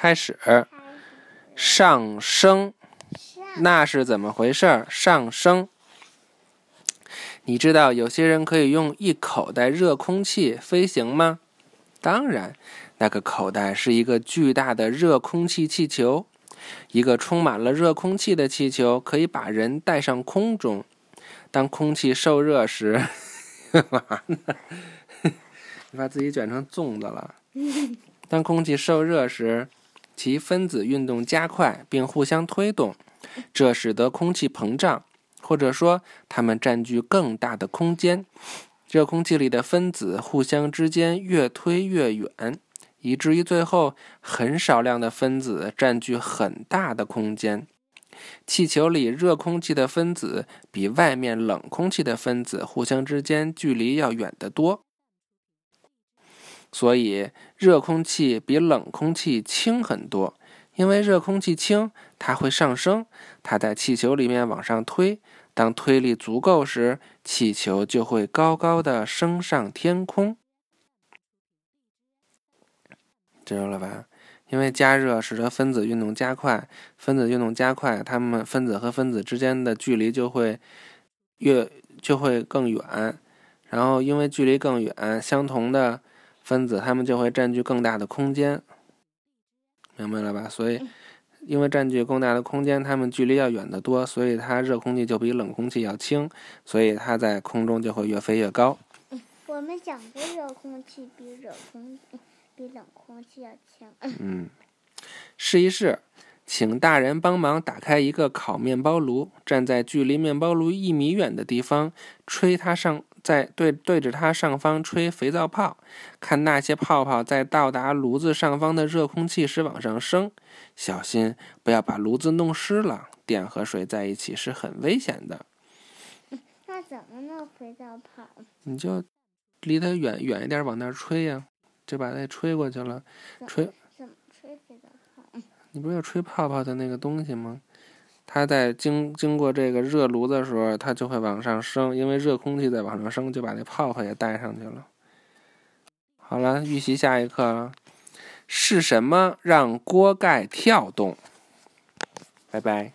开始。上升，那是怎么回事？上升。你知道有些人可以用一口袋热空气飞行吗？当然，那个口袋是一个巨大的热空气气球。一个充满了热空气的气球可以把人带上空中。当空气受热时，干嘛呢？你把自己卷成粽子了。当空气受热时，其分子运动加快并互相推动，这使得空气膨胀，或者说它们占据更大的空间。热空气里的分子互相之间越推越远，以至于最后很少量的分子占据很大的空间。气球里热空气的分子比外面冷空气的分子互相之间距离要远得多，所以热空气比冷空气轻很多。因为热空气轻，它会上升，它在气球里面往上推。当推力足够时，气球就会高高的升上天空。知道了吧？因为加热使得分子运动加快，分子运动加快，它们分子和分子之间的距离就会越就会更远，然后因为距离更远，相同的分子它们就会占据更大的空间，明白了吧？所以因为占据更大的空间，它们距离要远得多，所以它热空气就比冷空气要轻，所以它在空中就会越飞越高。我们讲过热空气比热空气。比冷空气要轻。嗯，试一试，请大人帮忙打开一个烤面包炉，站在距离面包炉一米远的地方，吹它上，在对对着它上方吹肥皂泡，看那些泡泡在到达炉子上方的热空气时往上升。小心不要把炉子弄湿了，电和水在一起是很危险的。那怎么弄肥皂泡？你就离它远远一点，往那儿吹呀。就把它吹过去了，吹怎么吹肥皂泡？你不是要吹泡泡的那个东西吗？它在经经过这个热炉的时候，它就会往上升，因为热空气在往上升，就把那泡泡也带上去了。好了，预习下一课了。是什么让锅盖跳动？拜拜。